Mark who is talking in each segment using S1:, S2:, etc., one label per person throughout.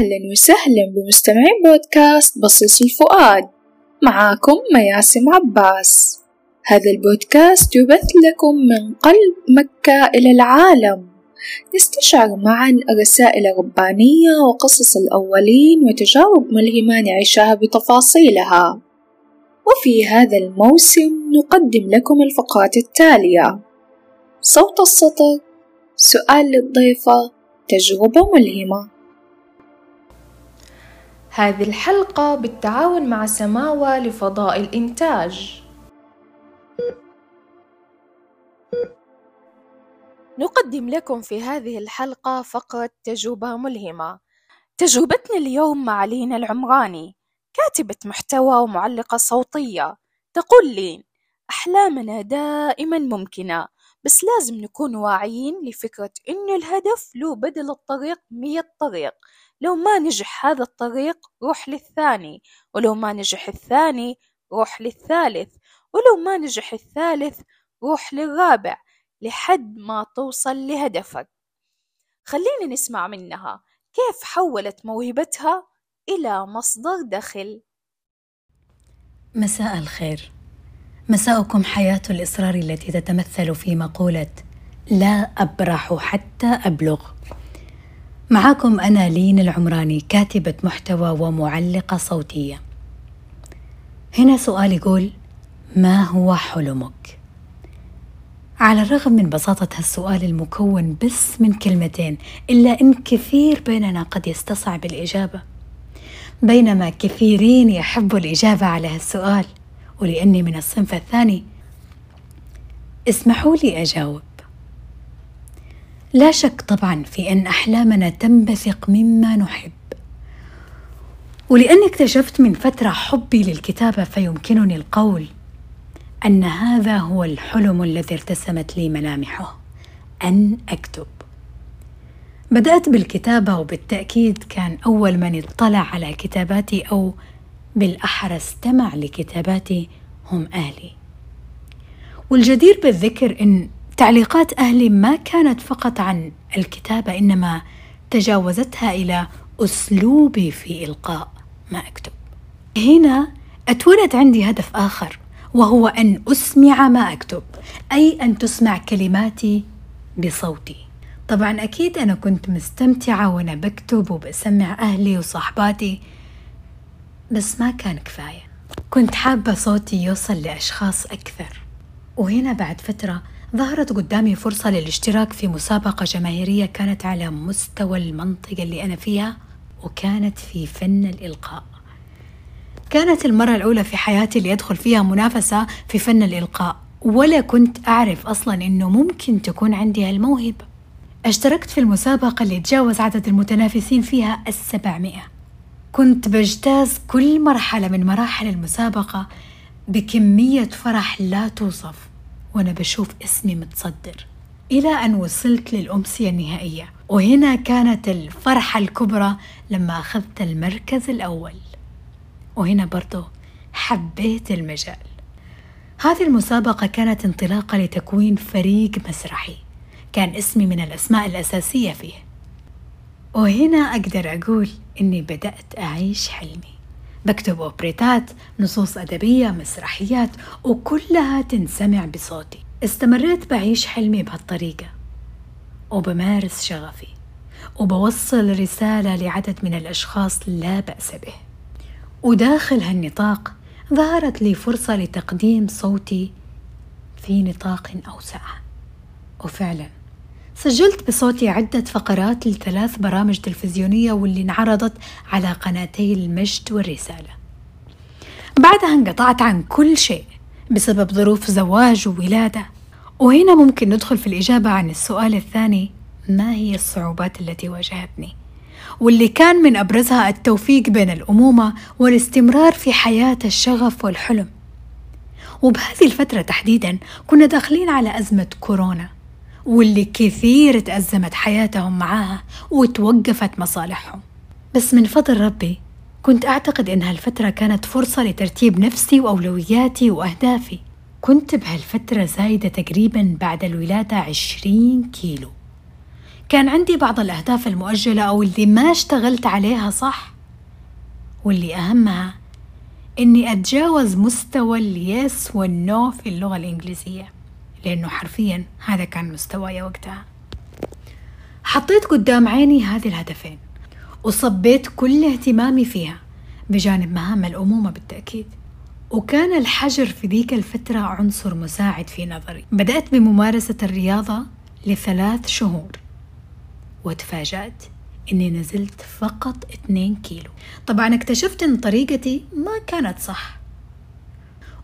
S1: أهلا وسهلا بمستمعين بودكاست بصيص الفؤاد. معاكم مياسم عباس. هذا البودكاست يبث لكم من قلب مكة إلى العالم. نستشعر معا الرسائل الربانية وقصص الأولين وتجارب ملهمة نعيشها بتفاصيلها. وفي هذا الموسم نقدم لكم الفقرات التالية. صوت السطر سؤال للضيفة تجربة ملهمة.
S2: هذه الحلقة بالتعاون مع سماوة لفضاء الإنتاج. نقدم لكم في هذه الحلقة فقرة تجربة ملهمة. تجربتنا اليوم مع لينا العمراني كاتبة محتوى ومعلقة صوتية. تقول لين أحلامنا دائما ممكنة بس لازم نكون واعيين لفكرة إنه الهدف له بدل الطريق مية طريق لو ما نجح هذا الطريق روح للثاني ولو ما نجح الثاني روح للثالث ولو ما نجح الثالث روح للرابع لحد ما توصل لهدفك. خلينا نسمع منها كيف حولت موهبتها إلى مصدر دخل؟
S3: مساء الخير. مساءكم حياة الإصرار التي تتمثل في مقولة لا أبرح حتى أبلغ. معكم أنا لين العمراني كاتبة محتوى ومعلقة صوتية. هنا سؤال يقول ما هو حلمك؟ على الرغم من بساطة هالسؤال المكون بس من كلمتين إلا أن كثير بيننا قد يستصعب الإجابة. بينما كثيرين يحبوا الإجابة على هالسؤال ولأني من الصنف الثاني. اسمحوا لي أجاوب. لا شك طبعا في أن أحلامنا تنبثق مما نحب. ولأني اكتشفت من فترة حبي للكتابة فيمكنني القول أن هذا هو الحلم الذي ارتسمت لي ملامحه أن أكتب. بدأت بالكتابة وبالتأكيد كان أول من اطلع على كتاباتي أو بالأحرى استمع لكتاباتي هم أهلي. والجدير بالذكر إن تعليقات أهلي ما كانت فقط عن الكتابة إنما تجاوزتها إلى أسلوبي في إلقاء ما أكتب. هنا أتولد عندي هدف آخر وهو أن أسمع ما أكتب أي أن تسمع كلماتي بصوتي. طبعا أكيد أنا كنت مستمتعة وأنا بكتب وبسمع أهلي وصحباتي بس ما كان كفاية. كنت حابة صوتي يوصل لأشخاص أكثر. وهنا بعد فترة ظهرت قدامي فرصة للاشتراك في مسابقة جماهيرية كانت على مستوى المنطقة اللي أنا فيها وكانت في فن الإلقاء. كانت المرة الأولى في حياتي اللي أدخل فيها منافسة في فن الإلقاء ولا كنت أعرف أصلا إنه ممكن تكون عندي هالموهبة. اشتركت في المسابقة اللي تجاوز عدد المتنافسين فيها السبعمائة. كنت بجتاز كل مرحلة من مراحل المسابقة بكمية فرح لا توصف. وأنا بشوف اسمي متصدر. إلى أن وصلت للأمسية النهائية وهنا كانت الفرحة الكبرى لما أخذت المركز الأول. وهنا برضو حبيت المجال. هذه المسابقة كانت انطلاقة لتكوين فريق مسرحي. كان اسمي من الأسماء الأساسية فيه. وهنا أقدر أقول إني بدأت أعيش حلمي. بكتب أوبريتات نصوص أدبية مسرحيات وكلها تنسمع بصوتي. استمريت بعيش حلمي بهالطريقة. وبمارس شغفي. وبوصل رسالة لعدد من الأشخاص لا بأس به. وداخل هالنطاق ظهرت لي فرصة لتقديم صوتي في نطاق أوسع. وفعلا سجلت بصوتي عدة فقرات لثلاث برامج تلفزيونية واللي انعرضت على قناتي المجد والرسالة. بعدها انقطعت عن كل شيء بسبب ظروف زواج وولادة. وهنا ممكن ندخل في الإجابة عن السؤال الثاني ما هي الصعوبات التي واجهتني؟ واللي كان من أبرزها التوفيق بين الأمومة والاستمرار في حياة الشغف والحلم. وبهذه الفترة تحديدا كنا داخلين على أزمة كورونا. واللي كثير تأزمت حياتهم معاها وتوقفت مصالحهم. بس من فضل ربي كنت أعتقد إن هالفترة كانت فرصة لترتيب نفسي وأولوياتي وأهدافي. كنت بهالفترة زايدة تقريبا بعد الولادة عشرين كيلو. كان عندي بعض الأهداف المؤجلة أو اللي ما اشتغلت عليها صح واللي أهمها إني أتجاوز مستوى اليس والنو في اللغة الإنجليزية. لأنه حرفيا هذا كان مستواي وقتها. حطيت قدام عيني هذه الهدفين وصبيت كل اهتمامي فيها بجانب مهام الأمومة بالتأكيد. وكان الحجر في ذيك الفترة عنصر مساعد في نظري. بدأت بممارسة الرياضة لثلاث شهور وتفاجأت إني نزلت فقط 2 كيلو. طبعا اكتشفت إن طريقتي ما كانت صح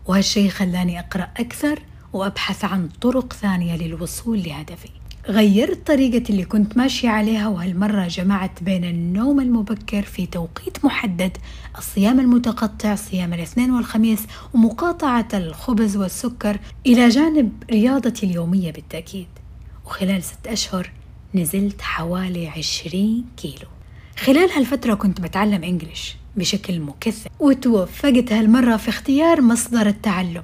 S3: وهالشي خلاني أقرأ أكثر وأبحث عن طرق ثانية للوصول لهدفي. غيرت طريقة اللي كنت ماشية عليها وهالمرة جمعت بين النوم المبكر في توقيت محدد الصيام المتقطع صيام الاثنين والخميس ومقاطعة الخبز والسكر إلى جانب رياضتي اليومية بالتأكيد. وخلال ست أشهر نزلت حوالي عشرين كيلو. خلال هالفترة كنت بتعلم إنجليش بشكل مكثف وتوفقت هالمرة في اختيار مصدر التعلم.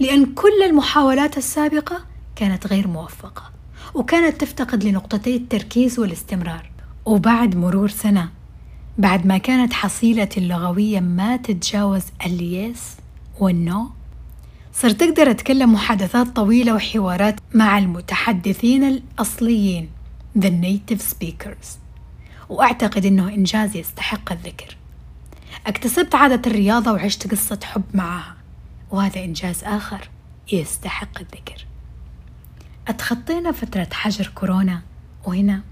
S3: لأن كل المحاولات السابقة كانت غير موفقة وكانت تفتقد لنقطتي التركيز والاستمرار. وبعد مرور سنة بعد ما كانت حصيلتي اللغوية ما تتجاوز اليس والنو صرت أقدر أتكلم محادثات طويلة وحوارات مع المتحدثين الأصليين The Native Speakers. وأعتقد أنه إنجاز يستحق الذكر. اكتسبت عادة الرياضة وعشت قصة حب معها. وهذا إنجاز آخر يستحق الذكر. أتخطينا فترة حجر كورونا وهنا؟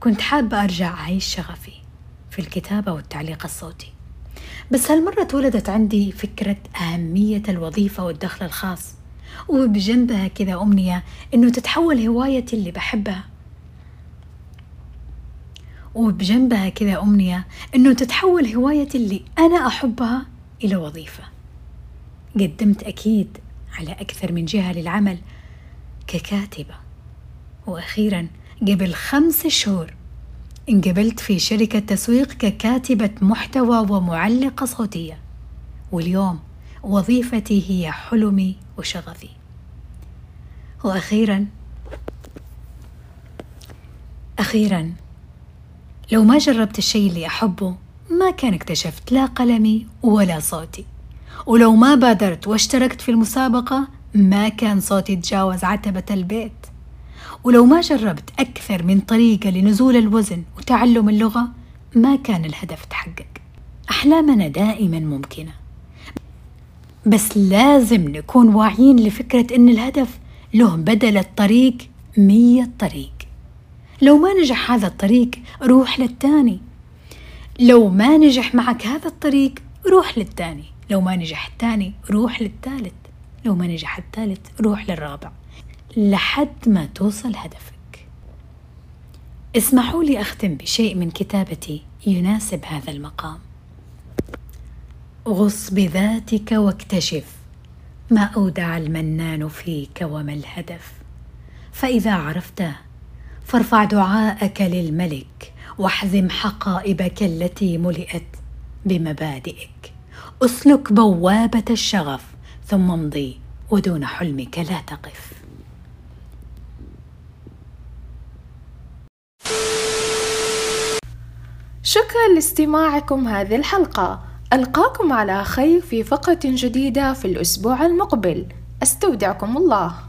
S3: كنت حابة أرجع أعيش شغفي في الكتابة والتعليق الصوتي. بس هالمرة تولدت عندي فكرة أهمية الوظيفة والدخل الخاص وبجنبها كذا أمنية إنه تتحول هوايتي اللي بحبها. وبجنبها كذا أمنية إنه تتحول هوايتي اللي أنا أحبها إلى وظيفة. قدمت أكيد على أكثر من جهة للعمل ككاتبة. وأخيرا قبل خمس شهور انقبلت في شركة تسويق ككاتبة محتوى ومعلقة صوتية. واليوم وظيفتي هي حلمي وشغفي. وأخيرا أخيرا لو ما جربت الشيء اللي أحبه ما كان اكتشفت لا قلمي ولا صوتي. ولو ما بادرت واشتركت في المسابقة ما كان صوتي تجاوز عتبة البيت. ولو ما جربت أكثر من طريقة لنزول الوزن وتعلم اللغة ما كان الهدف تحقق. أحلامنا دائما ممكنة. بس لازم نكون واعيين لفكرة إن الهدف له بدل الطريق مية طريق. لو ما نجح هذا الطريق روح للتاني. لو ما نجح معك هذا الطريق روح للتاني. لو ما نجح التاني روح للثالث. لو ما نجح الثالث روح للرابع. لحد ما توصل هدفك. اسمحوا لي أختم بشيء من كتابتي يناسب هذا المقام. غص بذاتك واكتشف ما أودع المنان فيك وما الهدف. فإذا عرفته فارفع دعاءك للملك واحزم حقائبك التي ملئت بمبادئك. أسلك بوابة الشغف ثم امضي ودون حلمك لا تقف.
S2: شكرا لاستماعكم هذه الحلقة. ألقاكم على خير في فقرة جديدة في الأسبوع المقبل. أستودعكم الله.